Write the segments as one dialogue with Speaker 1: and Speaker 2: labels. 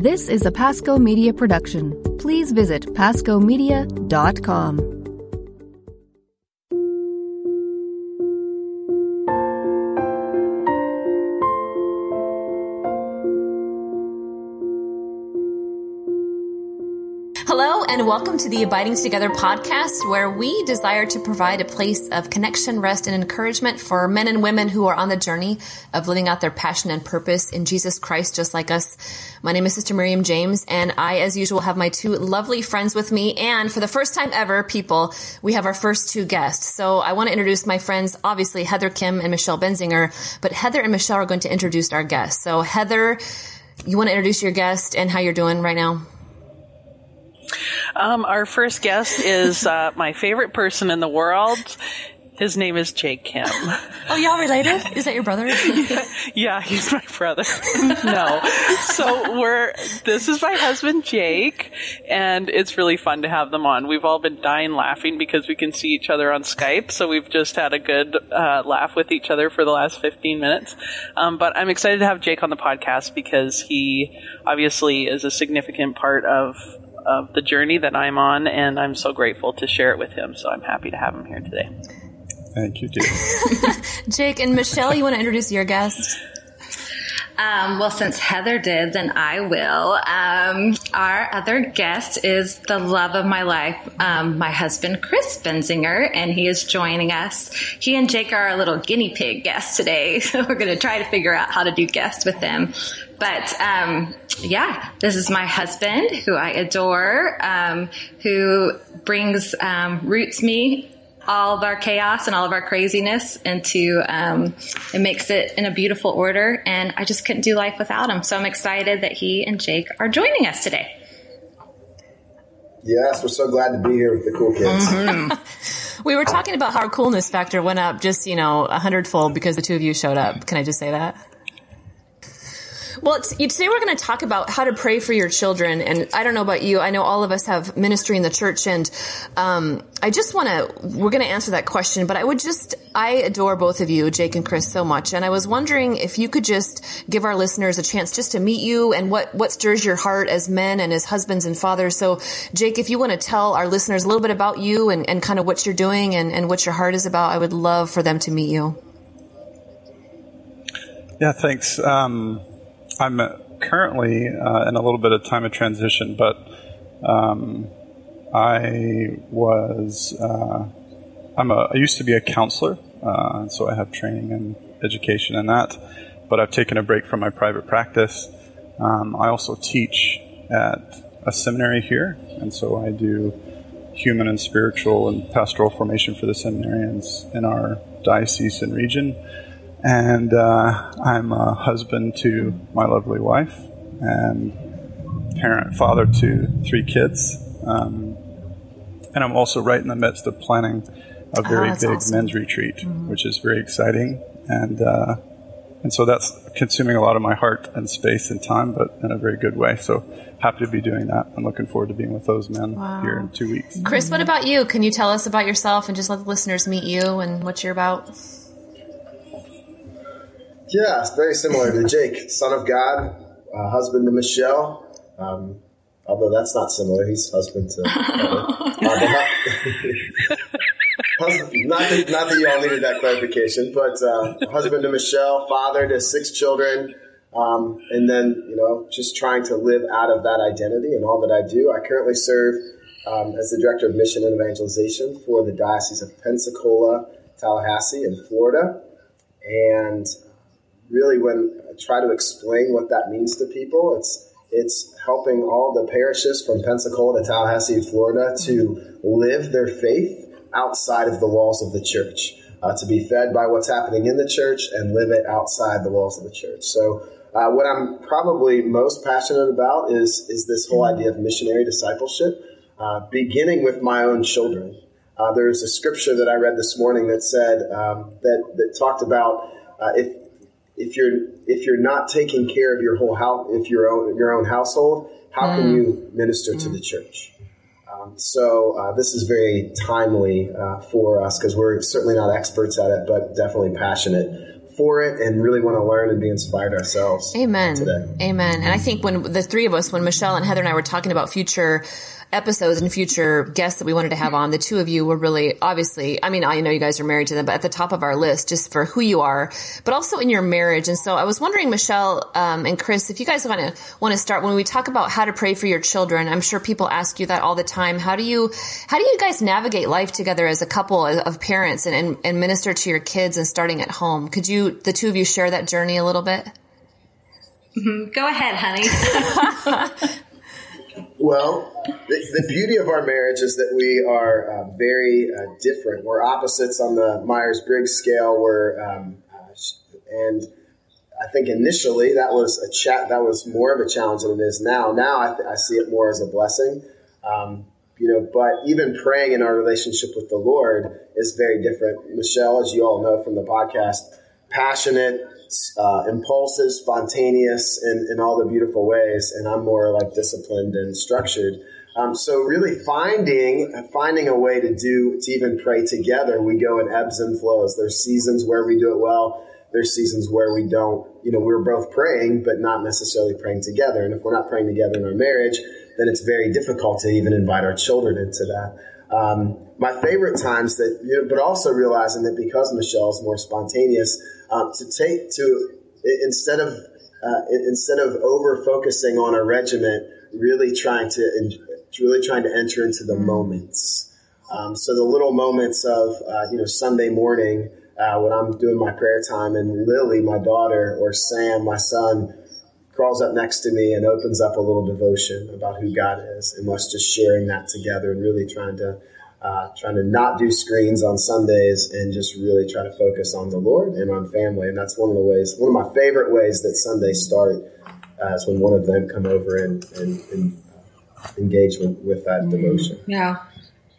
Speaker 1: This is a Pasco Media production. Please visit pascomedia.com.
Speaker 2: and welcome to the Abiding Together podcast, where we desire to provide a place of connection, rest, and encouragement for men and women who are on the journey of living out their passion and purpose in Jesus Christ, just like us. My name is Sister Miriam James, and I, as usual, have my two lovely friends with me. And for the first time ever, people, we have our first two guests. So I want to introduce my friends, obviously, Heather Khym and Michelle Benzinger, but Heather and Michelle are going to introduce our guests. So, Heather, you want to introduce your guest and how you're doing right now?
Speaker 3: Um, our first guest is uh, my favorite person in the world. His name is Jake Khym.
Speaker 2: Oh, y'all related? Is that your brother?
Speaker 3: yeah, yeah, he's my brother. no. So we're, this is my husband Jake, and it's really fun to have them on. We've all been dying laughing because we can see each other on Skype, so we've just had a good uh, laugh with each other for the last 15 minutes. Um, but I'm excited to have Jake on the podcast because he obviously is a significant part of of the journey that I'm on, and I'm so grateful to share it with him. So I'm happy to have him here today.
Speaker 4: Thank you, Jake.
Speaker 2: Jake and Michelle, you want to introduce your guest?
Speaker 5: Um, well, since Heather did, then I will. Um, our other guest is the love of my life, um, my husband, Chris Benzinger, and he is joining us. He and Jake are our little guinea pig guests today, so we're going to try to figure out how to do guests with them. But um, yeah, this is my husband, who I adore, um, who brings um, roots me all of our chaos and all of our craziness into um, it makes it in a beautiful order. And i just couldn't do life without him. So i'm excited that he and jake are joining us today.
Speaker 6: Yes we're so glad to be here with the cool kids.
Speaker 2: Mm-hmm. we were talking about how our coolness factor went up just you know a hundredfold because the two of you showed up. Can i just say that well, today we're going to talk about how to pray for your children. And I don't know about you. I know all of us have ministry in the church. And um, I just want to, we're going to answer that question. But I would just, I adore both of you, Jake and Chris, so much. And I was wondering if you could just give our listeners a chance just to meet you and what, what stirs your heart as men and as husbands and fathers. So, Jake, if you want to tell our listeners a little bit about you and, and kind of what you're doing and, and what your heart is about, I would love for them to meet you.
Speaker 4: Yeah, thanks. Um, I'm currently uh, in a little bit of time of transition, but um, I was uh, I'm a I used to be a counselor, uh, so I have training and education in that. But I've taken a break from my private practice. Um, I also teach at a seminary here, and so I do human and spiritual and pastoral formation for the seminarians in our diocese and region and uh, I'm a husband to my lovely wife and parent, father to three kids. Um, and I'm also right in the midst of planning a very oh, big awesome. men's retreat, mm-hmm. which is very exciting. And uh, and so that's consuming a lot of my heart and space and time, but in a very good way. So happy to be doing that. I'm looking forward to being with those men wow. here in two weeks.
Speaker 2: Chris, what about you? Can you tell us about yourself and just let the listeners meet you and what you're about?
Speaker 6: Yeah, it's very similar to Jake, son of God, uh, husband to Michelle. Um, although that's not similar, he's husband to. Uh, husband, not, that, not that you all needed that clarification, but uh, husband to Michelle, father to six children, um, and then you know just trying to live out of that identity and all that I do. I currently serve um, as the director of mission and evangelization for the Diocese of Pensacola, Tallahassee, in Florida, and really when I try to explain what that means to people, it's it's helping all the parishes from Pensacola to Tallahassee, Florida, to live their faith outside of the walls of the church, uh, to be fed by what's happening in the church and live it outside the walls of the church. So, uh, what I'm probably most passionate about is is this whole idea of missionary discipleship, uh, beginning with my own children. Uh, there's a scripture that I read this morning that said um, that that talked about uh, if if you're if you're not taking care of your whole house, if your own your own household, how mm. can you minister mm. to the church? Um, so uh, this is very timely uh, for us because we're certainly not experts at it, but definitely passionate for it and really want to learn and be inspired ourselves.
Speaker 2: Amen.
Speaker 6: Today.
Speaker 2: Amen. And I think when the three of us, when Michelle and Heather and I were talking about future episodes and future guests that we wanted to have on, the two of you were really obviously, I mean, I know you guys are married to them, but at the top of our list just for who you are, but also in your marriage. And so I was wondering, Michelle um, and Chris, if you guys want to want to start when we talk about how to pray for your children. I'm sure people ask you that all the time. How do you how do you guys navigate life together as a couple of parents and, and, and minister to your kids and starting at home? Could you, the two of you, share that journey a little bit?
Speaker 5: Mm-hmm. Go ahead, honey.
Speaker 6: Well, the, the, beauty of our marriage is that we are uh, very uh, different. We're opposites on the Myers Briggs scale. We're, um, uh, and I think initially that was a chat. That was more of a challenge than it is now. Now I, th- I see it more as a blessing. Um, you know, but even praying in our relationship with the Lord is very different. Michelle, as you all know from the podcast, passionate, uh, impulsive, spontaneous in, in all the beautiful ways, and I'm more like disciplined and structured. Um, so really finding finding a way to do to even pray together, we go in ebbs and flows. There's seasons where we do it well. There's seasons where we don't. You know, we're both praying, but not necessarily praying together. And if we're not praying together in our marriage, then it's very difficult to even invite our children into that. Um, my favorite times that, you know, but also realizing that because Michelle's more spontaneous, um, to take to instead of uh, instead of over focusing on a regiment, really trying to really trying to enter into the moments. Um, so the little moments of uh, you know Sunday morning uh, when I'm doing my prayer time, and Lily, my daughter, or Sam, my son, crawls up next to me and opens up a little devotion about who God is, and us just sharing that together and really trying to uh, trying to not do screens on Sundays and just really try to focus on the Lord and on family. And that's one of the ways, one of my favorite ways that Sundays start uh, is when one of them come over and, and, and engage with, with that mm-hmm. devotion.
Speaker 5: Yeah.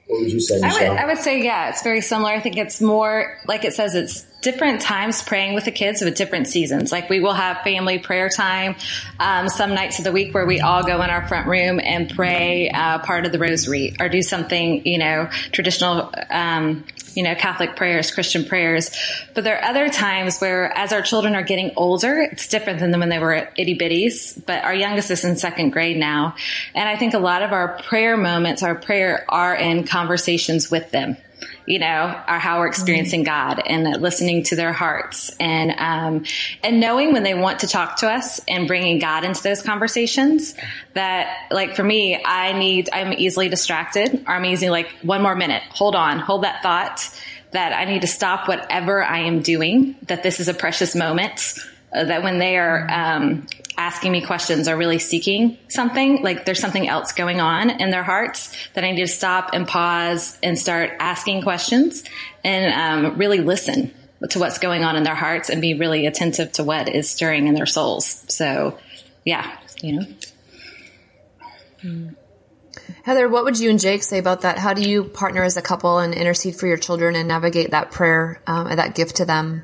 Speaker 6: What would you say, Michelle?
Speaker 5: I would, I would say, yeah, it's very similar. I think it's more, like it says, it's different times praying with the kids with different seasons. Like we will have family prayer time um, some nights of the week where we all go in our front room and pray uh, part of the rosary or do something, you know, traditional, um, you know, Catholic prayers, Christian prayers. But there are other times where as our children are getting older, it's different than when they were itty bitties. But our youngest is in second grade now. And I think a lot of our prayer moments, our prayer are in conversations with them you know, are how we're experiencing God and listening to their hearts and, um, and knowing when they want to talk to us and bringing God into those conversations that like for me, I need, I'm easily distracted or I'm easily like one more minute. Hold on. Hold that thought that I need to stop whatever I am doing, that this is a precious moment uh, that when they are um, asking me questions or really seeking something, like there's something else going on in their hearts, that I need to stop and pause and start asking questions and um, really listen to what's going on in their hearts and be really attentive to what is stirring in their souls. So, yeah, you
Speaker 2: know. Heather, what would you and Jake say about that? How do you partner as a couple and intercede for your children and navigate that prayer um, and that gift to them?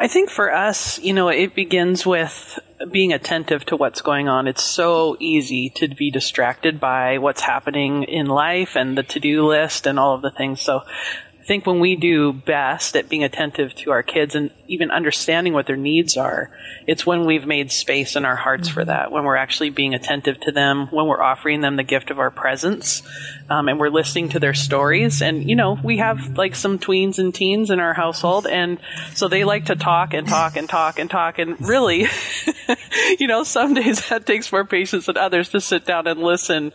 Speaker 3: I think for us, you know, it begins with being attentive to what's going on. It's so easy to be distracted by what's happening in life and the to-do list and all of the things. So think when we do best at being attentive to our kids and even understanding what their needs are, it's when we've made space in our hearts for that, when we're actually being attentive to them, when we're offering them the gift of our presence, um, and we're listening to their stories. And, you know, we have like some tweens and teens in our household. And so they like to talk and talk and talk and talk. And really, you know, some days that takes more patience than others to sit down and listen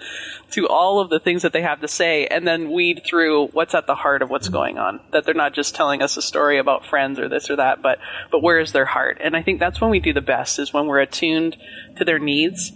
Speaker 3: to all of the things that they have to say and then weed through what's at the heart of what's going on. That they're not just telling us a story about friends or this or that, but, but where is their heart? And I think that's when we do the best is when we're attuned to their needs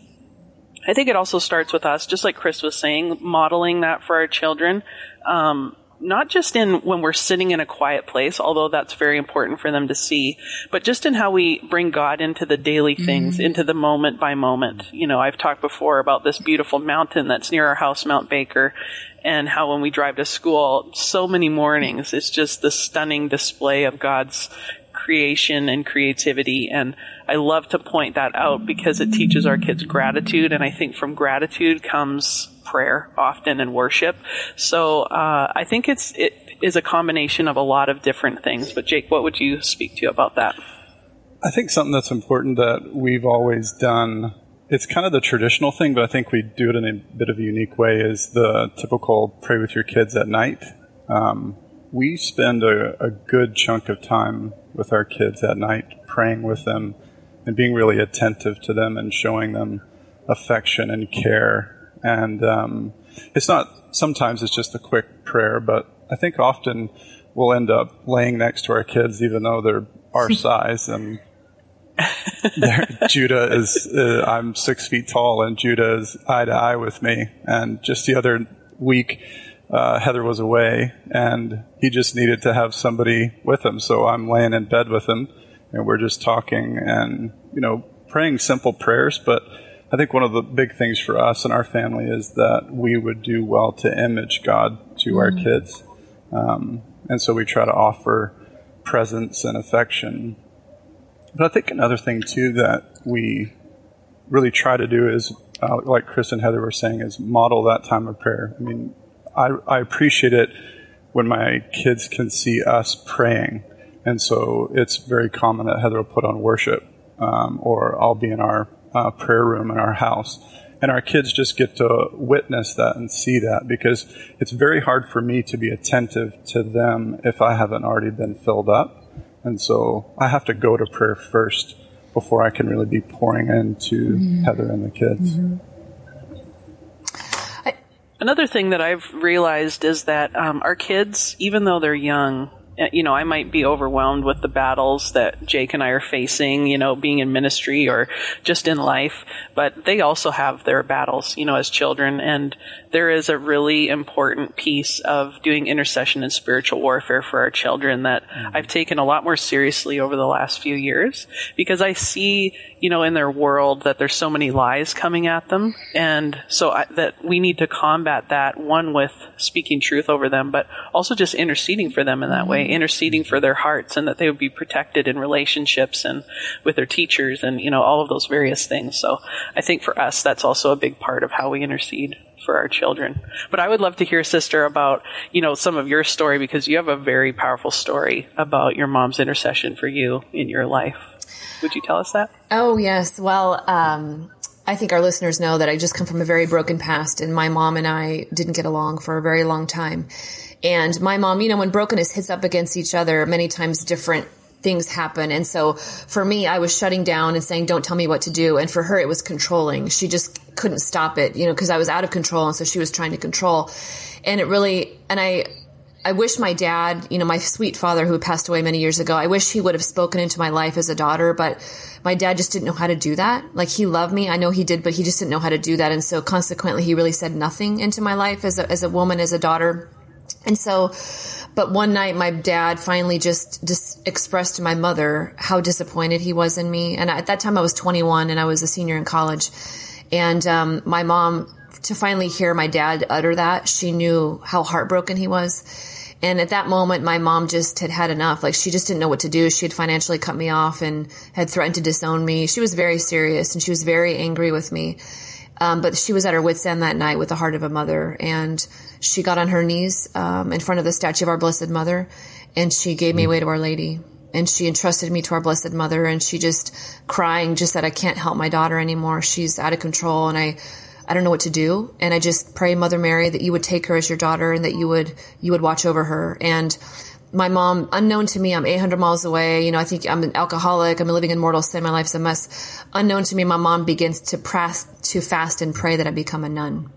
Speaker 3: I think it also starts with us, just like Chris was saying, modeling that for our children. Um, not just in when we're sitting in a quiet place, although that's very important for them to see, but just in how we bring God into the daily things, mm-hmm. into the moment by moment. You know, I've talked before about this beautiful mountain that's near our house, Mount Baker, and how when we drive to school, so many mornings, it's just the stunning display of God's creation and creativity. And I love to point that out because it teaches our kids gratitude. And I think from gratitude comes prayer often and worship. So, uh, I think it's, it, is a combination of a lot of different things. But Jake, what would you speak to about that?
Speaker 4: I think something that's important that we've always done. It's kind of the traditional thing, but I think we do it in a bit of a unique way. Is the typical pray with your kids at night. Um, we spend a, a good chunk of time with our kids at night, praying with them, and being really attentive to them and showing them affection and care. And um, it's not. Sometimes it's just a quick prayer, but I think often we'll end up laying next to our kids, even though they're our size and Judah is, uh, I'm six feet tall and Judah is eye to eye with me. And just the other week, uh, Heather was away and he just needed to have somebody with him. So I'm laying in bed with him and we're just talking and, you know, praying simple prayers. But I think one of the big things for us and our family is that we would do well to image God to mm-hmm. our kids. Um, and so we try to offer presence and affection. But I think another thing too that we really try to do is, uh, like Chris and Heather were saying, is model that time of prayer. I mean, I, I appreciate it when my kids can see us praying. And so it's very common that Heather will put on worship, um, or I'll be in our uh, prayer room in our house. And our kids just get to witness that and see that because it's very hard for me to be attentive to them if I haven't already been filled up. And so I have to go to prayer first before I can really be pouring into mm-hmm. Heather and the kids. Mm-hmm.
Speaker 3: Another thing that I've realized is that um, our kids, even though they're young, uh, you know, I might be overwhelmed with the battles that Jake and I are facing, you know, being in ministry or just in life, but they also have their battles, you know, as children. And there is a really important piece of doing intercession and spiritual warfare for our children that mm-hmm. I've taken a lot more seriously over the last few years because I see, you know, in their world that there's so many lies coming at them. And so I, that we need to combat that one with speaking truth over them, but also just interceding for them in that way interceding for their hearts and that they would be protected in relationships and with their teachers and, you know, all of those various things. So I think for us, that's also a big part of how we intercede for our children. But I would love to hear, sister, about, you know, some of your story because you have a very powerful story about your mom's intercession for you in your life. Would you tell us that?
Speaker 2: Oh, yes. Well, um, I think our listeners know that I just come from a very broken past and my mom and I didn't get along for a very long time. And my mom, you know, when brokenness hits up against each other, many times different things happen. And so for me, I was shutting down and saying, don't tell me what to do. And for her, it was controlling. She just couldn't stop it, you know, cause I was out of control. And so she was trying to control. And it really, and I, I wish my dad, you know, my sweet father who passed away many years ago, I wish he would have spoken into my life as a daughter, but my dad just didn't know how to do that. Like he loved me. I know he did, but he just didn't know how to do that. And so consequently, he really said nothing into my life as a, as a woman, as a daughter. And so, but one night my dad finally just, just expressed to my mother how disappointed he was in me. And at that time I was 21 and I was a senior in college. And, um, my mom, to finally hear my dad utter that, she knew how heartbroken he was. And at that moment, my mom just had had enough. Like she just didn't know what to do. She had financially cut me off and had threatened to disown me. She was very serious and she was very angry with me. Um, but she was at her wits end that night with the heart of a mother and she got on her knees, um, in front of the statue of our blessed mother and she gave me away to our lady and she entrusted me to our blessed mother and she just crying just said, I can't help my daughter anymore. She's out of control and I, I don't know what to do. And I just pray, Mother Mary, that you would take her as your daughter and that you would, you would watch over her. And my mom, unknown to me, I'm 800 miles away. You know, I think I'm an alcoholic. I'm living in mortal sin. My life's a mess. Unknown to me, my mom begins to press, to fast and pray that I become a nun.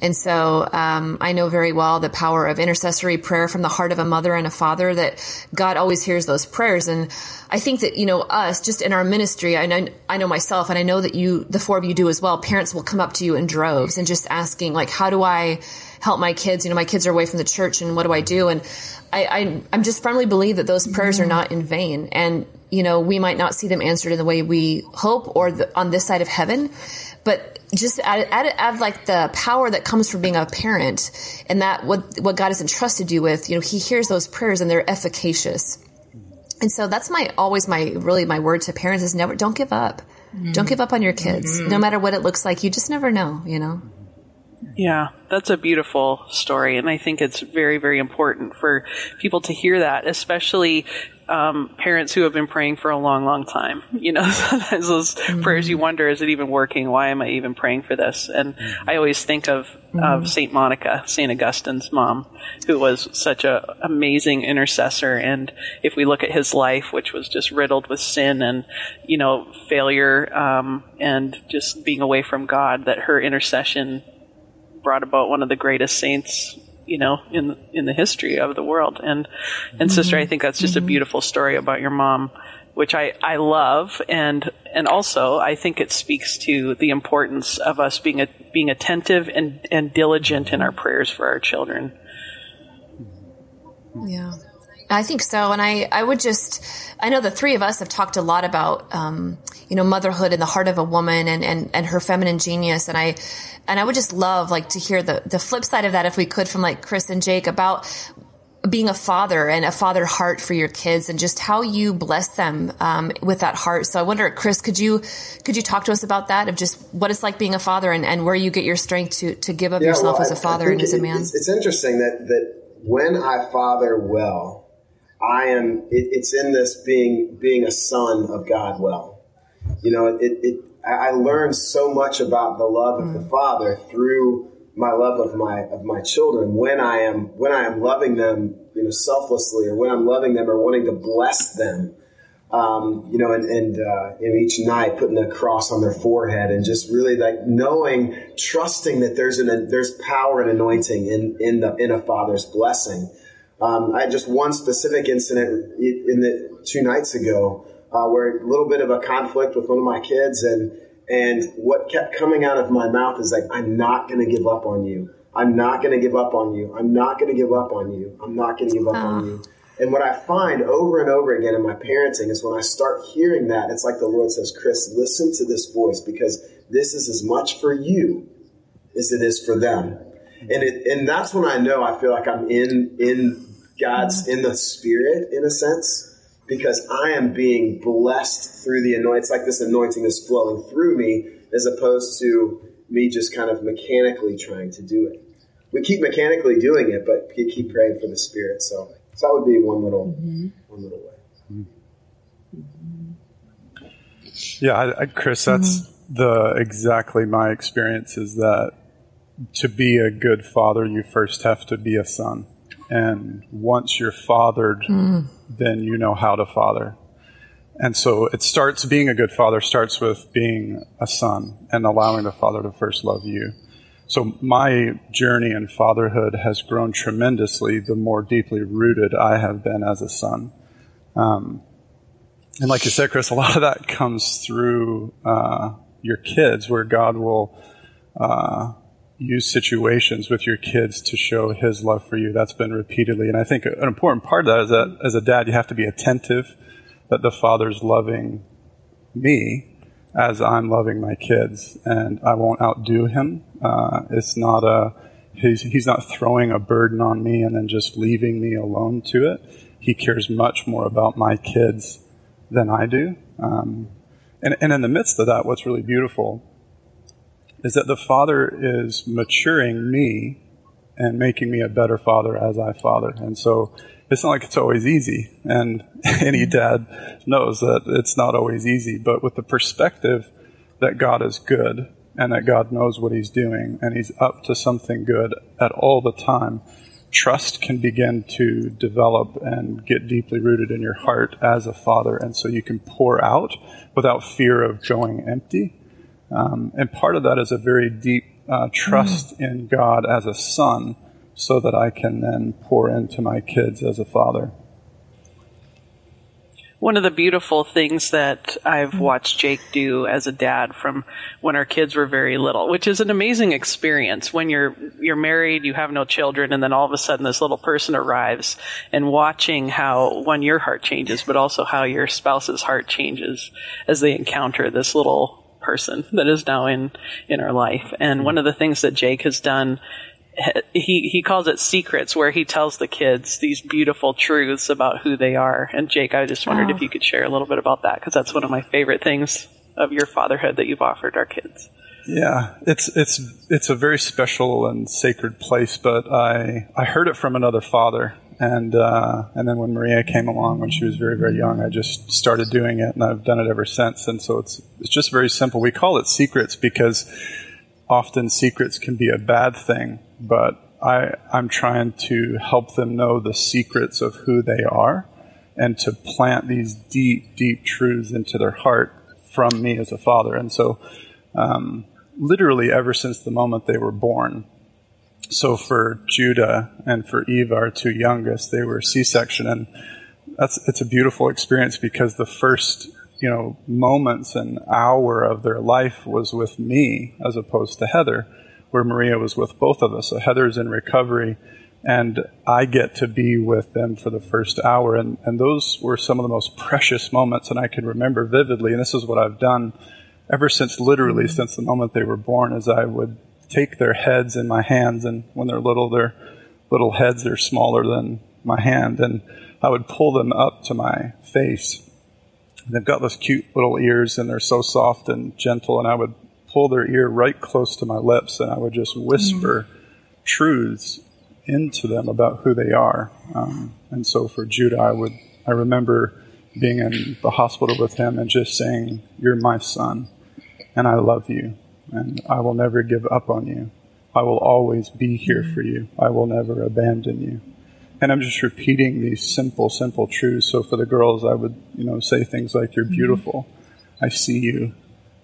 Speaker 2: And so um, I know very well the power of intercessory prayer from the heart of a mother and a father that God always hears those prayers. And I think that, you know, us just in our ministry, I know, I know myself and I know that you, the four of you do as well. Parents will come up to you in droves and just asking like, how do I help my kids? You know, my kids are away from the church and what do I do? And I, I, I'm just firmly believe that those prayers are not in vain. And, you know, we might not see them answered in the way we hope or the, on this side of heaven, but just add, add, add like the power that comes from being a parent and that what, what God has entrusted you with, you know, he hears those prayers and they're efficacious. And so that's my, always my, really my word to parents is never, don't give up. Mm-hmm. Don't give up on your kids. Mm-hmm. No matter what it looks like, you just never know, you know?
Speaker 3: Yeah, that's a beautiful story, and I think it's very, very important for people to hear that, especially um, parents who have been praying for a long, long time. You know, sometimes those mm-hmm. prayers you wonder, is it even working? Why am I even praying for this? And mm-hmm. I always think of, mm-hmm. of Saint Monica, Saint Augustine's mom, who was such an amazing intercessor. And if we look at his life, which was just riddled with sin and, you know, failure, um, and just being away from God, that her intercession brought about one of the greatest saints you know in in the history of the world and and mm-hmm. sister i think that's just mm-hmm. a beautiful story about your mom which I, I love and and also I think it speaks to the importance of us being a, being attentive and, and diligent in our prayers for our children.
Speaker 2: Yeah. I think so. And I, I would just, I know the three of us have talked a lot about, um, you know, motherhood and the heart of a woman and, and, and her feminine genius. And I, and I would just love like to hear the, the flip side of that if we could from like Chris and Jake about being a father and a father heart for your kids and just how you bless them um, with that heart. So I wonder, Chris, could you could you talk to us about that of just what it's like being a father and, and where you get your strength to to give up yeah, yourself well, as a father and as a man?
Speaker 6: It's, it's, interesting that that when I father well, I am. It, it's in this being being a son of God well. You know, it, it I learned so much about the love of the mm. Father through my love of my of my children when I am when I am loving them, you know, selflessly, or when I'm loving them or wanting to bless them. Um, you know, and, and uh, you know, each night putting a cross on their forehead and just really like knowing, trusting that there's an there's power and anointing in in the in a father's blessing. Um, I had just one specific incident in the two nights ago uh, where a little bit of a conflict with one of my kids and and what kept coming out of my mouth is like, I'm not going to give up on you. I'm not going to give up on you. I'm not going to give up on you. I'm not going to give up on you. And what I find over and over again in my parenting is when I start hearing that, it's like the Lord says, Chris, listen to this voice because this is as much for you as it is for them. And it, and that's when I know I feel like I'm in, in God's, in the spirit in a sense because I am being blessed through the anointing. It's like this anointing is flowing through me as opposed to me just kind of mechanically trying to do it. We keep mechanically doing it, but you keep praying for the Spirit. So, so that would be one little, mm-hmm. one little way.
Speaker 4: Yeah, I, I, Chris, that's mm-hmm. the exactly my experience. Is that to be a good father, you first have to be a son. And once you're fathered, mm. then you know how to father. And so it starts being a good father starts with being a son and allowing the father to first love you. So my journey in fatherhood has grown tremendously the more deeply rooted I have been as a son. Um, and like you said, Chris, a lot of that comes through uh, your kids, where God will uh, use situations with your kids to show his love for you. That's been repeatedly. And I think an important part of that is that as a dad, you have to be attentive that the father's loving me as I'm loving my kids. And I won't outdo him. Uh, it's not a, he's, he's not throwing a burden on me and then just leaving me alone to it. He cares much more about my kids than I do. Um, and, and in the midst of that, what's really beautiful is that the Father is maturing me and making me a better father as I father. And so it's not like it's always easy. And any dad knows that it's not always easy. But with the perspective that God is good and that God knows what he's doing and he's up to something good at all the time, trust can begin to develop and get deeply rooted in your heart as a father. And so you can pour out without fear of going empty um, and part of that is a very deep uh, trust mm. in God as a son so that I can then pour into my kids as a father.
Speaker 3: One of the beautiful things that I've watched Jake do as a dad from when our kids were very little, which is an amazing experience when you're you're married, you have no children, and then all of a sudden this little person arrives, and watching how one your heart changes, but also how your spouse's heart changes as they encounter this little person that is now in in our life. And one of the things that Jake has done he he calls it secrets where he tells the kids these beautiful truths about who they are and jake i just wondered oh. if you could share a little bit about that because that's one of my favorite things of your fatherhood that you've offered our kids
Speaker 4: Yeah, it's it's it's a very special and sacred place. But I I heard it from another father, and uh, and then when Maria came along when she was very very young, I just started doing it, and I've done it ever since. And so it's it's just very simple. We call it secrets because often secrets can be a bad thing, but I I'm trying to help them know the secrets of who they are, and to plant these deep deep truths into their heart from me as a father. And so. Um, literally ever since the moment they were born. So for Judah and for Eva, our two youngest, they were C-section, and that's it's a beautiful experience because the first you know moments and hour of their life was with me as opposed to Heather, where Maria was with both of us. So Heather's in recovery, and I get to be with them for the first hour, and and those were some of the most precious moments, and I can remember vividly. And this is what I've done ever since literally since the moment they were born as I would take their heads in my hands and when they're little their little heads are smaller than my hand and I would pull them up to my face. They've got those cute little ears and they're so soft and gentle and I would pull their ear right close to my lips and I would just whisper mm-hmm. truths into them about who they are. Um, and so for Judah, I would, I remember being in the hospital with him and just saying, you're my son and I love you, and I will never give up on you. I will always be here for you. I will never abandon you. And I'm just repeating these simple, simple truths. So for the girls, I would, you know, say things like, "You're beautiful. I see you.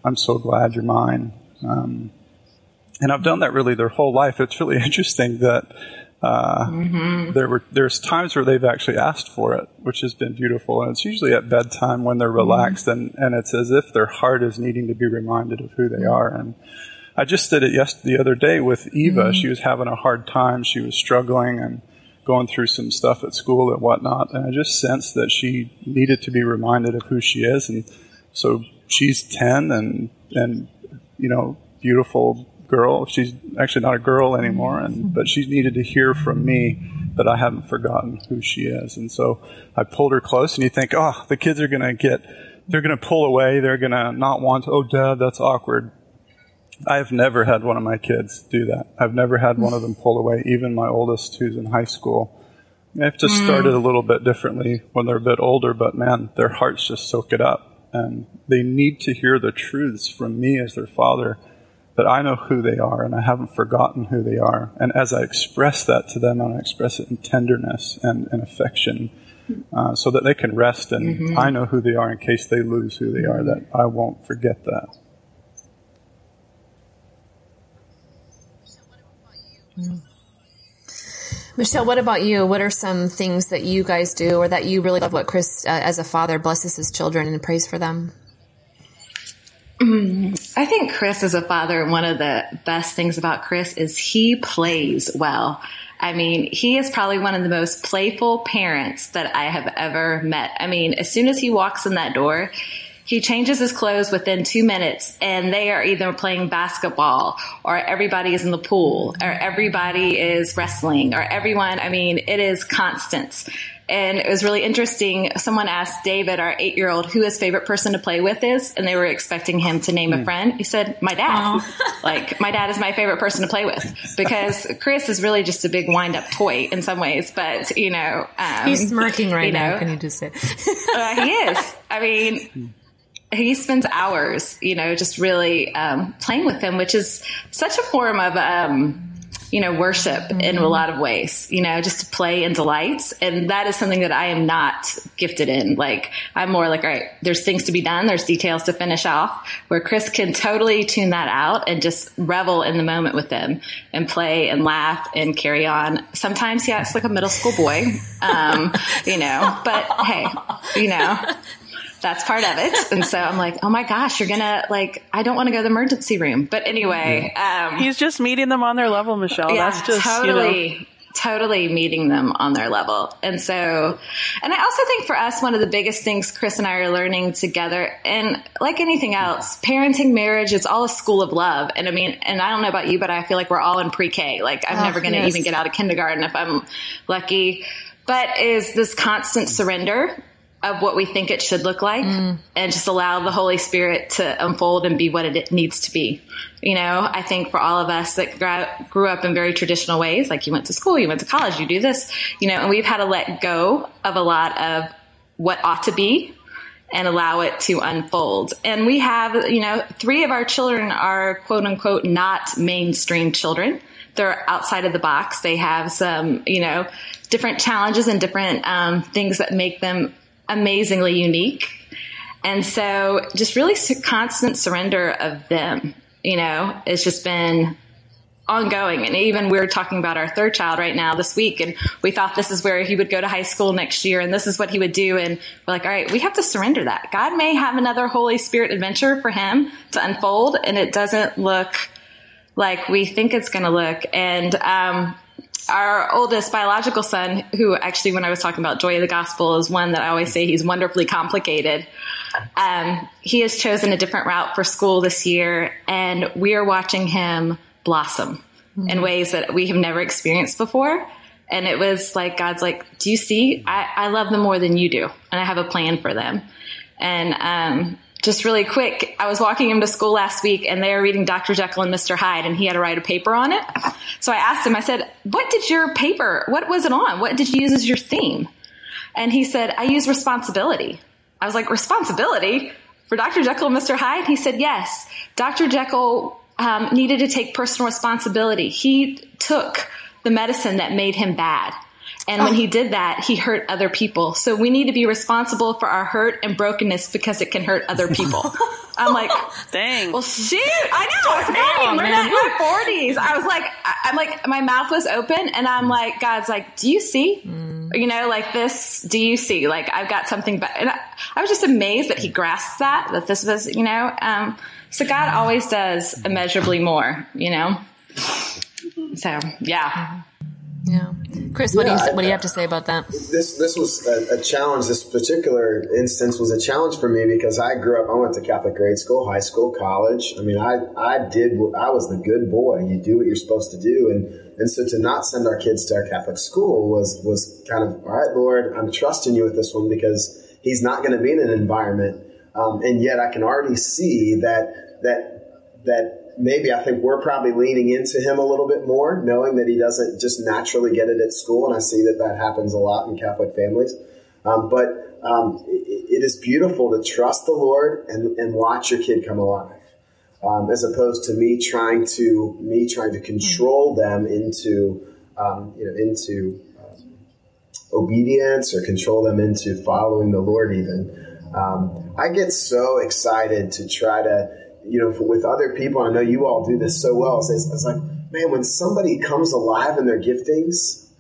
Speaker 4: I'm so glad you're mine." Um, and I've done that really their whole life. It's really interesting that uh, mm-hmm. There were there's times where they've actually asked for it, which has been beautiful, and it's usually at bedtime when they're relaxed, mm-hmm. and and it's as if their heart is needing to be reminded of who they mm-hmm. are. And I just did it yes the other day with Eva. Mm-hmm. She was having a hard time. She was struggling and going through some stuff at school and whatnot, and I just sensed that she needed to be reminded of who she is, and so she's ten and and you know beautiful girl. She's actually not a girl anymore, and but she needed to hear from me that I haven't forgotten who she is. And so I pulled her close, and you think, oh, the kids are going to get, they're going to pull away. They're going to not want, oh, dad, that's awkward. I've never had one of my kids do that. I've never had one of them pull away, even my oldest who's in high school. I've just mm. started a little bit differently when they're a bit older, but man, their hearts just soak it up. And they need to hear the truths from me as their father but I know who they are and I haven't forgotten who they are. And as I express that to them, I express it in tenderness and, and affection uh, so that they can rest and mm-hmm. I know who they are in case they lose who they are, that I won't forget that.
Speaker 2: Mm. Michelle, what about you? What are some things that you guys do or that you really love what Chris, uh, as a father, blesses his children and prays for them? Mm-hmm.
Speaker 5: I think Chris as a father, and one of the best things about Chris is he plays well. I mean, he is probably one of the most playful parents that I have ever met. I mean, as soon as he walks in that door, he changes his clothes within two minutes and they are either playing basketball or everybody is in the pool or everybody is wrestling or everyone, I mean, it is constant. And it was really interesting. Someone asked David, our eight year old, who his favorite person to play with is. And they were expecting him to name a hmm. friend. He said, my dad. like, my dad is my favorite person to play with because Chris is really just a big wind up toy in some ways. But, you know,
Speaker 2: um, he's smirking right you know, now. Can you just say?
Speaker 5: uh, he is. I mean, he spends hours, you know, just really um, playing with them, which is such a form of, um, you know, worship mm-hmm. in a mm-hmm. lot of ways, you know, just to play and delights. And that is something that I am not gifted in. Like, I'm more like, all right, there's things to be done. There's details to finish off where Chris can totally tune that out and just revel in the moment with them and play and laugh and carry on. Sometimes he acts like a middle school boy, um, you know, but hey, you know, that's part of it. And so I'm like, oh my gosh, you're gonna like, I don't want to go to the emergency room. But anyway, um,
Speaker 3: he's just meeting them on their level, Michelle. Yeah, that's just
Speaker 5: totally.
Speaker 3: You know.
Speaker 5: Totally meeting them on their level. And so, and I also think for us, one of the biggest things Chris and I are learning together, and like anything else, parenting, marriage, it's all a school of love. And I mean, and I don't know about you, but I feel like we're all in pre K. Like I'm oh, never going to yes. even get out of kindergarten if I'm lucky. But is this constant surrender of what we think it should look like mm. and just allow the Holy Spirit to unfold and be what it needs to be. You know, I think for all of us that grew up in very traditional ways, like you went to school, you went to college, you do this, you know, and we've had to let go of a lot of what ought to be and allow it to unfold. And we have, you know, three of our children are quote unquote not mainstream children. They're outside of the box. They have some, you know, different challenges and different um, things that make them amazingly unique. And so just really constant surrender of them, you know, it's just been ongoing. And even we are talking about our third child right now this week, and we thought this is where he would go to high school next year, and this is what he would do. And we're like, all right, we have to surrender that. God may have another Holy Spirit adventure for him to unfold, and it doesn't look like we think it's going to look. And um, our oldest biological son, who actually, when I was talking about joy of the gospel, is one that I always say he's wonderfully complicated. Um, he has chosen a different route for school this year, and we are watching him blossom mm-hmm. in ways that we have never experienced before. And it was like, God's like, do you see? I, I love them more than you do, and I have a plan for them. And um, just really quick, I was walking him to school last week and they were reading Dr. Jekyll and Mr. Hyde and he had to write a paper on it. So I asked him, I said, what did your paper, what was it on? What did you use as your theme? And he said, I use responsibility. I was like, responsibility for Dr. Jekyll and Mr. Hyde? He said, yes. Dr. Jekyll um, needed to take personal responsibility. He took the medicine that made him bad. And when he did that, he hurt other people. So we need to be responsible for our hurt and brokenness because it can hurt other people. I'm like,
Speaker 3: dang.
Speaker 5: Well, shoot, I know. It's oh, We're in my forties. I was like, I'm like, my mouth was open, and I'm like, God's like, do you see? Mm. You know, like this. Do you see? Like I've got something. But and I, I, was just amazed that he grasped that. That this was, you know. Um, so God always does immeasurably more. You know. So yeah.
Speaker 2: Yeah. Chris, what, yeah, do you, what do you have to say about that?
Speaker 6: This this was a, a, challenge. This particular instance was a challenge for me because I grew up. I went to Catholic grade school, high school, college. I mean, I I did. I was the good boy. You do what you're supposed to do, and and so to not send our kids to our Catholic school was was kind of all right, Lord. I'm trusting you with this one because he's not going to be in an environment, um, and yet I can already see that that that maybe I think we're probably leaning into him a little bit more, knowing that he doesn't just naturally get it at school. And I see that that happens a lot in Catholic families. Um, but um, it, it is beautiful to trust the Lord and, and watch your kid come alive, um, as opposed to me trying to me trying to control them into um, you know into um, obedience or control them into following the Lord. Even um, I get so excited to try to you know, with other people, I know you all do this so well. It's, it's like, man, when somebody comes alive in their giftings,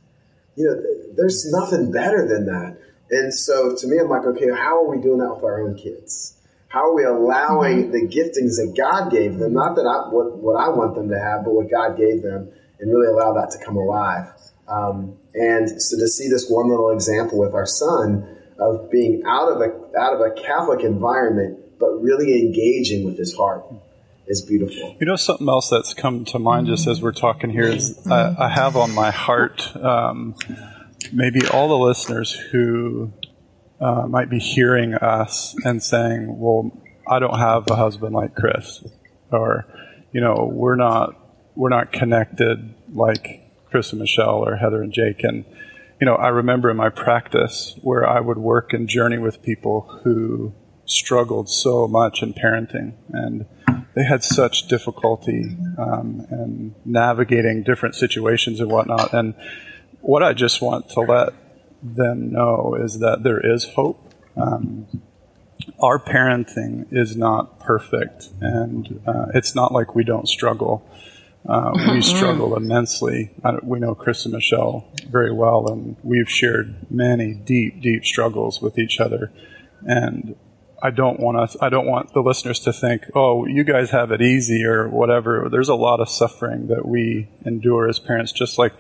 Speaker 6: you know, there's nothing better than that. And so to me, I'm like, okay, how are we doing that with our own kids? How are we allowing mm-hmm. the giftings that God gave them, not that I, what, what I want them to have, but what God gave them, and really allow that to come alive? Um, and so to see this one little example with our son of being out of a out of a Catholic environment but really engaging with his heart is beautiful.
Speaker 4: You know, something else that's come to mind just as we're talking here is I, I have on my heart um, maybe all the listeners who uh, might be hearing us and saying, "Well, I don't have a husband like Chris," or you know, we're not we're not connected like Chris and Michelle or Heather and Jake and you know, I remember in my practice where I would work and journey with people who struggled so much in parenting, and they had such difficulty um, in navigating different situations and whatnot. And what I just want to let them know is that there is hope. Um, our parenting is not perfect, and uh, it's not like we don't struggle. Uh, we mm-hmm. struggle immensely. we know Chris and Michelle very well, and we've shared many deep, deep struggles with each other. And I don't want us, I don't want the listeners to think, oh, you guys have it easy or whatever. There's a lot of suffering that we endure as parents, just like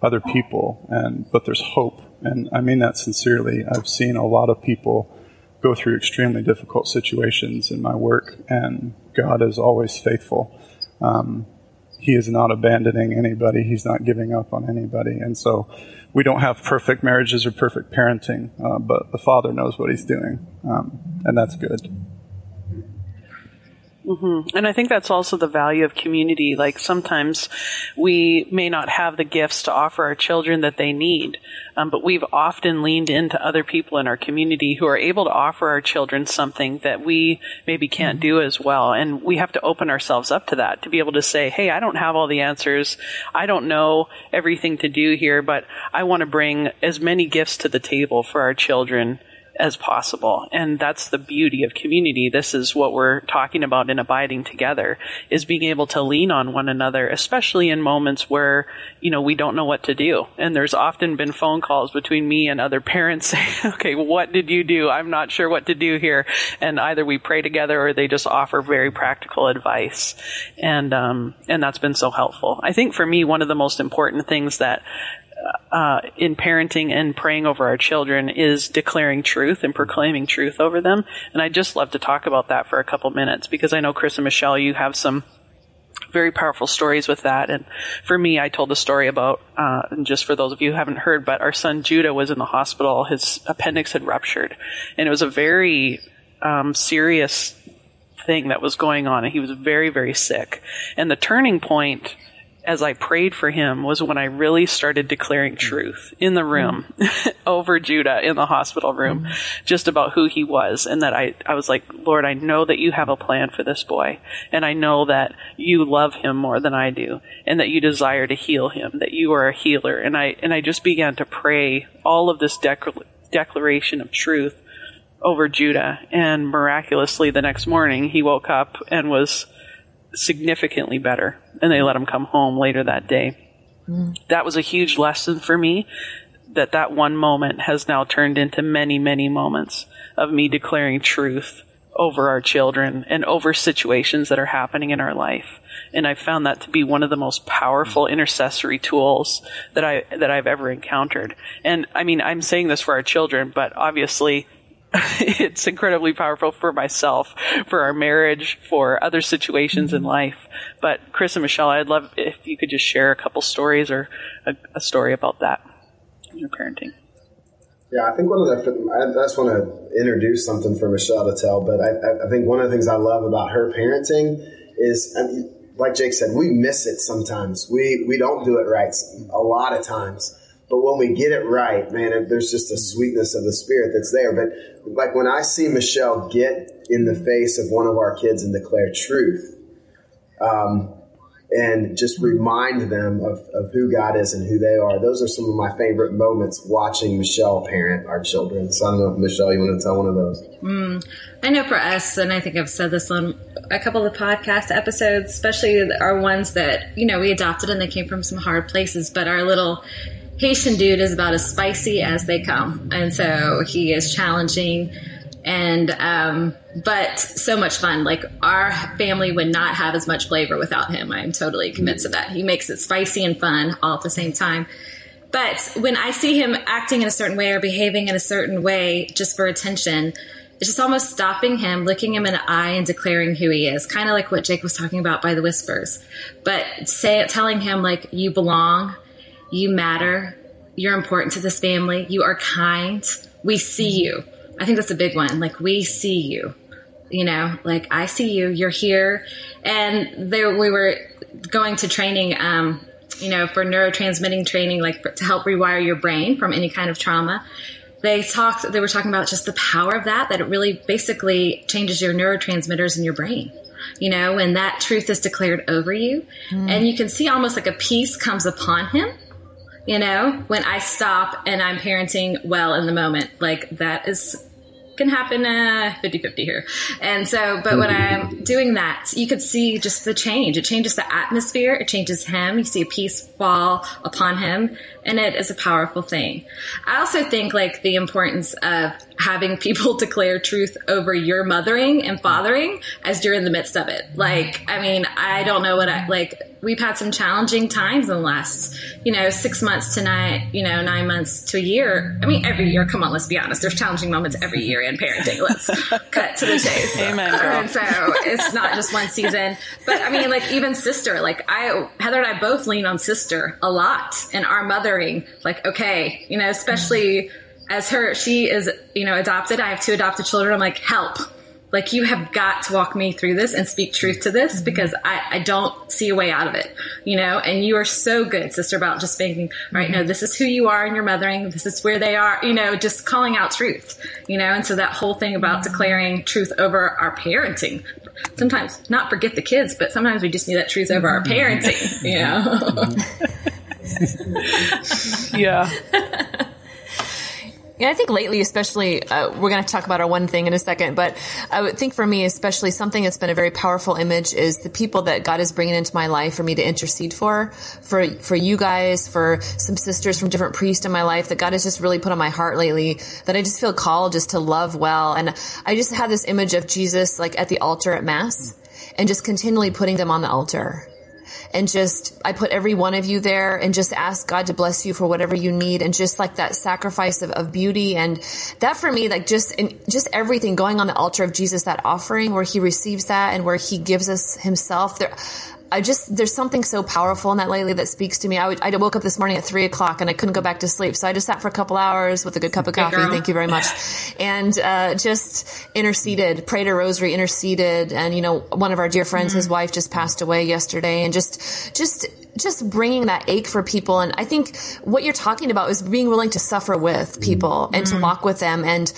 Speaker 4: other people. And, but there's hope. And I mean that sincerely. I've seen a lot of people go through extremely difficult situations in my work and God is always faithful. Um, he is not abandoning anybody. He's not giving up on anybody. And so we don't have perfect marriages or perfect parenting, uh, but the Father knows what he's doing. Um, and that's good.
Speaker 3: Mm-hmm. And I think that's also the value of community. Like sometimes we may not have the gifts to offer our children that they need, um, but we've often leaned into other people in our community who are able to offer our children something that we maybe can't do as well. And we have to open ourselves up to that to be able to say, hey, I don't have all the answers. I don't know everything to do here, but I want to bring as many gifts to the table for our children as possible. And that's the beauty of community. This is what we're talking about in abiding together is being able to lean on one another, especially in moments where, you know, we don't know what to do. And there's often been phone calls between me and other parents saying, okay, what did you do? I'm not sure what to do here. And either we pray together or they just offer very practical advice. And, um, and that's been so helpful. I think for me, one of the most important things that uh, in parenting and praying over our children is declaring truth and proclaiming truth over them. And I'd just love to talk about that for a couple minutes because I know Chris and Michelle, you have some very powerful stories with that. And for me, I told a story about, uh, and just for those of you who haven't heard, but our son Judah was in the hospital. His appendix had ruptured, and it was a very um, serious thing that was going on, and he was very, very sick. And the turning point as I prayed for him was when I really started declaring truth in the room mm-hmm. over Judah in the hospital room, mm-hmm. just about who he was. And that I, I was like, Lord, I know that you have a plan for this boy. And I know that you love him more than I do and that you desire to heal him, that you are a healer. And I, and I just began to pray all of this dec- declaration of truth over Judah. And miraculously the next morning he woke up and was significantly better. And they let him come home later that day. Mm. That was a huge lesson for me that that one moment has now turned into many, many moments of me declaring truth over our children and over situations that are happening in our life. And I found that to be one of the most powerful intercessory tools that I that I've ever encountered. And I mean, I'm saying this for our children, but obviously it's incredibly powerful for myself, for our marriage, for other situations mm-hmm. in life. But Chris and Michelle, I'd love if you could just share a couple stories or a, a story about that in your parenting.
Speaker 6: Yeah, I think one of the, I just want to introduce something for Michelle to tell, but I, I think one of the things I love about her parenting is, I mean, like Jake said, we miss it sometimes. We, we don't do it right a lot of times. But when we get it right, man, there's just a sweetness of the spirit that's there. But like when I see Michelle get in the face of one of our kids and declare truth, um, and just remind them of, of who God is and who they are. Those are some of my favorite moments watching Michelle parent our children. So I don't know if Michelle, you want to tell one of those.
Speaker 5: Mm, I know for us, and I think I've said this on a couple of the podcast episodes, especially our ones that, you know, we adopted and they came from some hard places, but our little Haitian dude is about as spicy as they come. And so he is challenging and, um, but so much fun. Like our family would not have as much flavor without him. I'm totally convinced of that. He makes it spicy and fun all at the same time. But when I see him acting in a certain way or behaving in a certain way just for attention, it's just almost stopping him, looking him in the eye and declaring who he is. Kind of like what Jake was talking about by the whispers. But say, telling him like, you belong, you matter. You're important to this family. You are kind. We see you. I think that's a big one. Like, we see you. You know, like, I see you. You're here. And there, we were going to training, um, you know, for neurotransmitting training, like for, to help rewire your brain from any kind of trauma. They talked, they were talking about just the power of that, that it really basically changes your neurotransmitters in your brain you know, when that truth is declared over you. Mm. And you can see almost like a peace comes upon him you know, when I stop and I'm parenting well in the moment, like that is can happen uh 50-50 here. And so, but when I'm doing that, you could see just the change. It changes the atmosphere. It changes him. You see a peace fall upon him. And it is a powerful thing. I also think like the importance of having people declare truth over your mothering and fathering as you're in the midst of it. Like, I mean, I don't know what I like. We've had some challenging times in the last, you know, six months to nine, you know, nine months to a year. I mean, every year. Come on, let's be honest. There's challenging moments every year in parenting. Let's cut to the chase.
Speaker 3: Amen. Girl.
Speaker 5: And so it's not just one season, but I mean, like even sister, like I, Heather and I both lean on sister a lot and our Like, okay, you know, especially as her, she is, you know, adopted. I have two adopted children. I'm like, help. Like you have got to walk me through this and speak truth to this mm-hmm. because I, I don't see a way out of it, you know, and you are so good, sister, about just thinking, all right, no, mm-hmm. this is who you are in your mothering. This is where they are, you know, just calling out truth, you know, and so that whole thing about mm-hmm. declaring truth over our parenting, sometimes not forget the kids, but sometimes we just need that truth over our parenting, you know.
Speaker 3: Yeah.
Speaker 2: Yeah, I think lately, especially, uh, we're going to talk about our one thing in a second, but I would think for me, especially something that's been a very powerful image is the people that God is bringing into my life for me to intercede for, for, for you guys, for some sisters from different priests in my life that God has just really put on my heart lately that I just feel called just to love well. And I just had this image of Jesus like at the altar at mass and just continually putting them on the altar and just I put every one of you there and just ask God to bless you for whatever you need and just like that sacrifice of, of beauty. And that for me like just in, just everything going on the altar of Jesus that offering where he receives that and where he gives us himself there I just there's something so powerful in that lately that speaks to me. I, would, I woke up this morning at three o'clock and I couldn't go back to sleep, so I just sat for a couple hours with a good cup of coffee. Thank you very much, and uh, just interceded, prayed a rosary, interceded, and you know one of our dear friends, mm-hmm. his wife just passed away yesterday, and just just just bringing that ache for people. And I think what you're talking about is being willing to suffer with people mm-hmm. and to walk with them and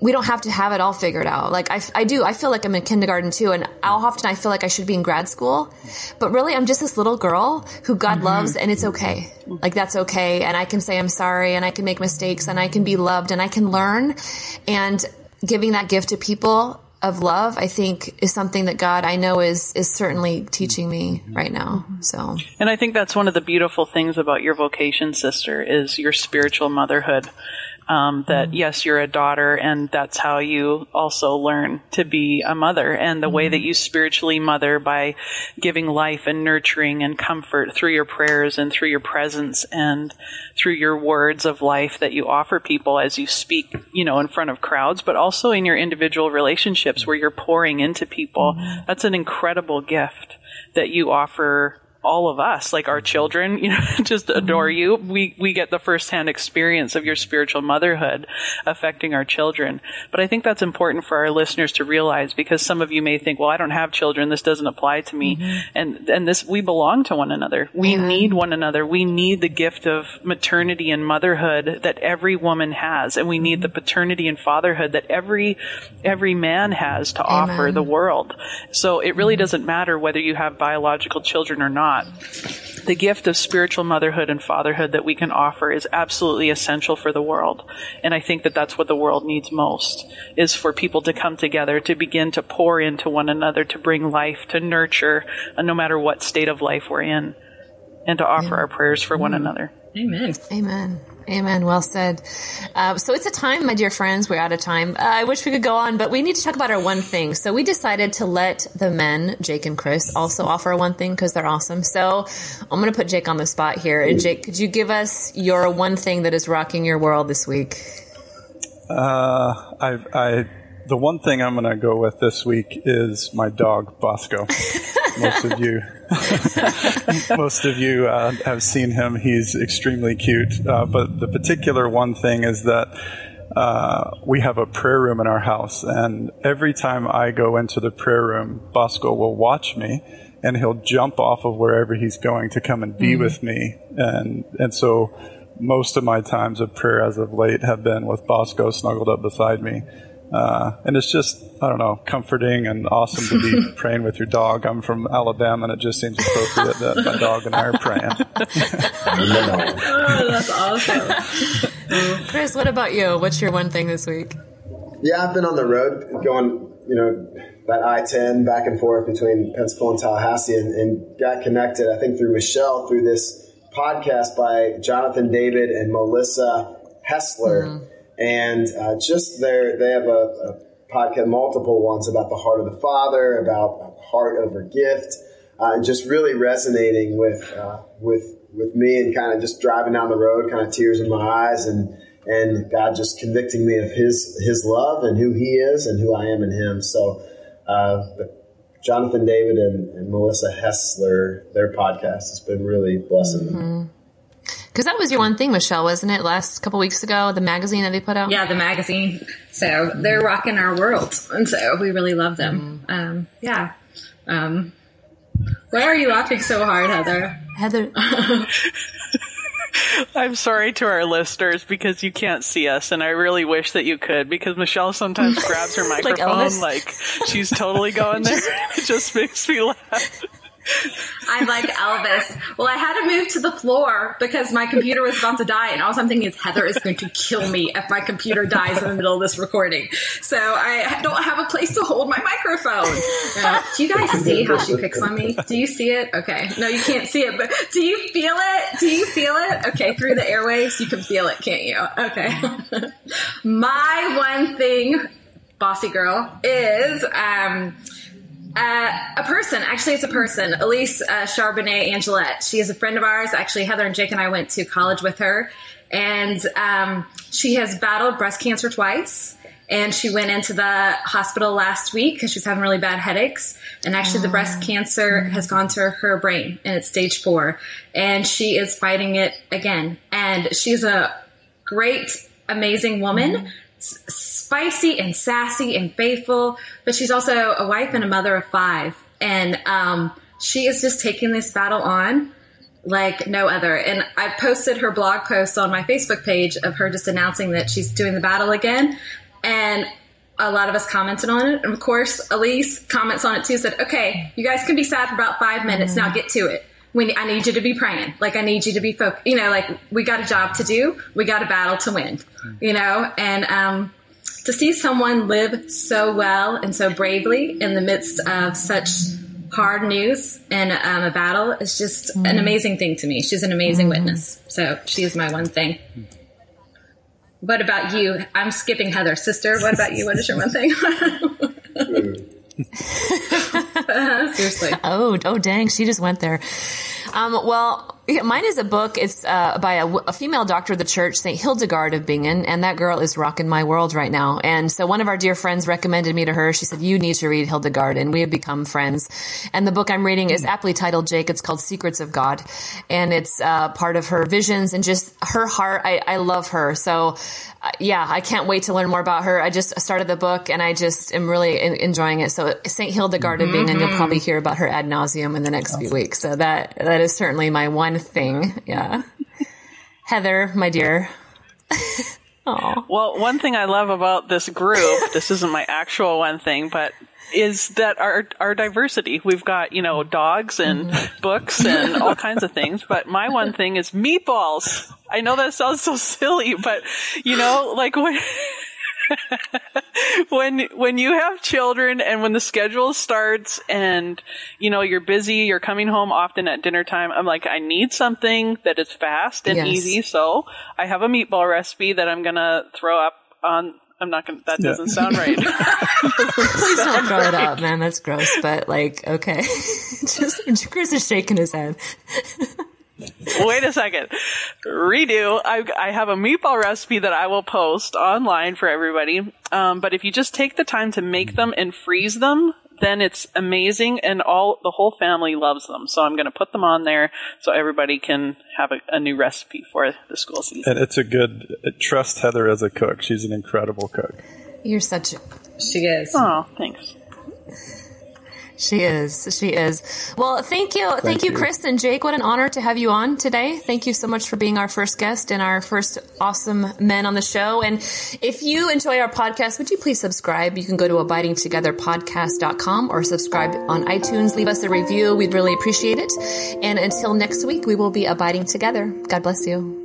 Speaker 2: we don't have to have it all figured out. Like I, I do, I feel like I'm in kindergarten too, and how often I feel like I should be in grad school, but really I'm just this little girl who God mm-hmm. loves, and it's okay. Like that's okay, and I can say I'm sorry, and I can make mistakes, and I can be loved, and I can learn, and giving that gift to people of love, I think is something that God I know is is certainly teaching me right now. So,
Speaker 3: and I think that's one of the beautiful things about your vocation, sister, is your spiritual motherhood um, that mm-hmm. yes, you're a daughter, and that's how you also learn to be a mother. And the mm-hmm. way that mm-hmm. you spiritually mother by giving life and nurturing and comfort through your prayers and through your presence and through your words of life that you offer people as you speak, you know, in front of crowds, but also in your individual relationships where you're pouring into people. Mm-hmm. That's an incredible gift that you offer all of us, like our mm-hmm. children, you know, just mm-hmm. adore you. We, we get the firsthand experience of your spiritual motherhood affecting our children. But I think that's important for our listeners to realize because some of you may think, well, I don't have children. This doesn't apply to me. Mm-hmm. And, and this, we belong to one another. We need one another. We need the gift of maternity and motherhood that every woman has. And we need the mm-hmm. paternity and fatherhood that every, every man has to Amen. offer the world. So it really doesn't matter whether you have biological children or not not. The gift of spiritual motherhood and fatherhood that we can offer is absolutely essential for the world. And I think that that's what the world needs most is for people to come together, to begin to pour into one another, to bring life, to nurture, uh, no matter what state of life we're in, and to offer our prayers for one another.
Speaker 5: Amen.
Speaker 2: Amen. Amen. Well said. Uh, so it's a time, my dear friends. We're out of time. Uh, I wish we could go on, but we need to talk about our one thing. So we decided to let the men, Jake and Chris, also offer one thing because they're awesome. So I'm going to put Jake on the spot here. And Jake, could you give us your one thing that is rocking your world this week?
Speaker 4: Uh, I, I, the one thing I'm going to go with this week is my dog Bosco. Most of you Most of you uh, have seen him. He's extremely cute. Uh, but the particular one thing is that uh, we have a prayer room in our house, and every time I go into the prayer room, Bosco will watch me, and he'll jump off of wherever he's going to come and be mm-hmm. with me, and and so most of my times of prayer as of late have been with Bosco snuggled up beside me. Uh, and it's just, I don't know, comforting and awesome to be praying with your dog. I'm from Alabama, and it just seems appropriate that my dog and I are praying.
Speaker 5: oh, that's awesome.
Speaker 2: Chris, what about you? What's your one thing this week?
Speaker 6: Yeah, I've been on the road going, you know, that I 10 back and forth between Pensacola and Tallahassee and, and got connected, I think, through Michelle through this podcast by Jonathan David and Melissa Helser, mm-hmm. And uh, just their they have a, a, podcast, multiple ones about the heart of the Father, about heart over gift, uh, and just really resonating with uh, with with me, and kind of just driving down the road, kind of tears in my eyes, and and God just convicting me of His His love and who He is and who I am in Him. So. Uh, Jonathan David and, and, Melissa Helser, their podcast has been really blessing mm-hmm.
Speaker 2: Because that was your one thing, Michelle, wasn't it? Last couple weeks ago, the magazine that they put out.
Speaker 5: Yeah, the magazine. So they're rocking our world, and so we really love them. Mm-hmm. Um, yeah. Um, why are you laughing so hard, Heather?
Speaker 2: Heather.
Speaker 3: I'm sorry to our listeners because you can't see us, and I really wish that you could because Michelle sometimes grabs her microphone like, like she's totally going there. it just makes me laugh.
Speaker 5: I'm like Elvis. Well, I had to move to the floor because my computer was about to die, and all I'm thinking is Heather is going to kill me if my computer dies in the middle of this recording. So I don't have a place to hold my microphone. Uh, do you guys see how she picks on me? Do you see it? Okay. No, you can't see it, but do you feel it? Do you feel it? Okay, through the airwaves, you can feel it, can't you? Okay. my one thing, bossy girl, is um uh, a person, actually, it's a person, Elise uh, Charbonnet Angelette. She is a friend of ours. Actually, Heather and Jake and I went to college with her, and um, she has battled breast cancer twice. And she went into the hospital last week because she's having really bad headaches. And actually, the breast cancer has gone to her brain, and it's stage four. And she is fighting it again. And she's a great, amazing woman. Mm-hmm spicy and sassy and faithful, but she's also a wife and a mother of five. And um, she is just taking this battle on like no other. And I posted her blog post on my Facebook page of her just announcing that she's doing the battle again. And a lot of us commented on it. And of course, Elise comments on it too, said, okay, you guys can be sad for about five minutes. Now get to it. We, I need you to be praying. Like, I need you to be focused. You know, like, we got a job to do. We got a battle to win, you know? And, um, to see someone live so well and so bravely in the midst of such hard news and um, a battle is just mm. an amazing thing to me. She's an amazing mm. witness. So she is my one thing. What about you? I'm skipping Heather. Sister, what about you? What is your one thing? Seriously.
Speaker 2: Oh, oh, dang. She just went there. Um, well, yeah, mine is a book. It's uh, by a, a, female doctor of the church, St. Hildegard of Bingen, and that girl is rocking my world right now. And so one of our dear friends recommended me to her. She said, you need to read Hildegard, and we have become friends. And the book I'm reading is aptly titled, Jake. It's called Secrets of God. And it's uh, part of her visions and just her heart. I, I love her. So uh, yeah, I can't wait to learn more about her. I just started the book and I just am really in, enjoying it. So St. Hildegard mm-hmm. of Bingen, you'll probably hear about her ad nauseum in the next few weeks. So that, that is certainly my one thing. Yeah. Heather, my dear.
Speaker 3: Aww. Well, one thing I love about this group, this isn't my actual one thing, but is that our our diversity. We've got you know dogs and mm-hmm. books and all kinds of things, but my one thing is meatballs. I know that sounds so silly, but you know, like when. when when you have children and when the schedule starts and you know you're busy you're coming home often at dinner time i'm like i need something that is fast and yes. easy so i have a meatball recipe that i'm going to throw up on I'm not gonna. That doesn't sound right.
Speaker 2: Please don't throw it up, man. That's gross. But like, okay, just Chris is shaking his head.
Speaker 3: Wait a second. Redo. I, I have a meatball recipe that I will post online for everybody. Um, but if you just take the time to make them and freeze them, then it's amazing and all the whole family loves them. So I'm going to put them on there so everybody can have a, a, new recipe for the school season.
Speaker 4: And it's a good trust Heather as a cook. She's an incredible cook.
Speaker 2: You're such a
Speaker 5: she is.
Speaker 3: Oh, thanks.
Speaker 2: She is. She is. Well, thank you. Thank, thank you, you, Chris and Jake. What an honor to have you on today. Thank you so much for being our first guest and our first awesome men on the show. And if you enjoy our podcast, would you please subscribe? You can go to abidingtogetherpodcast.com or subscribe on iTunes. Leave us a review. We'd really appreciate it. And until next week, we will be abiding together. God bless you.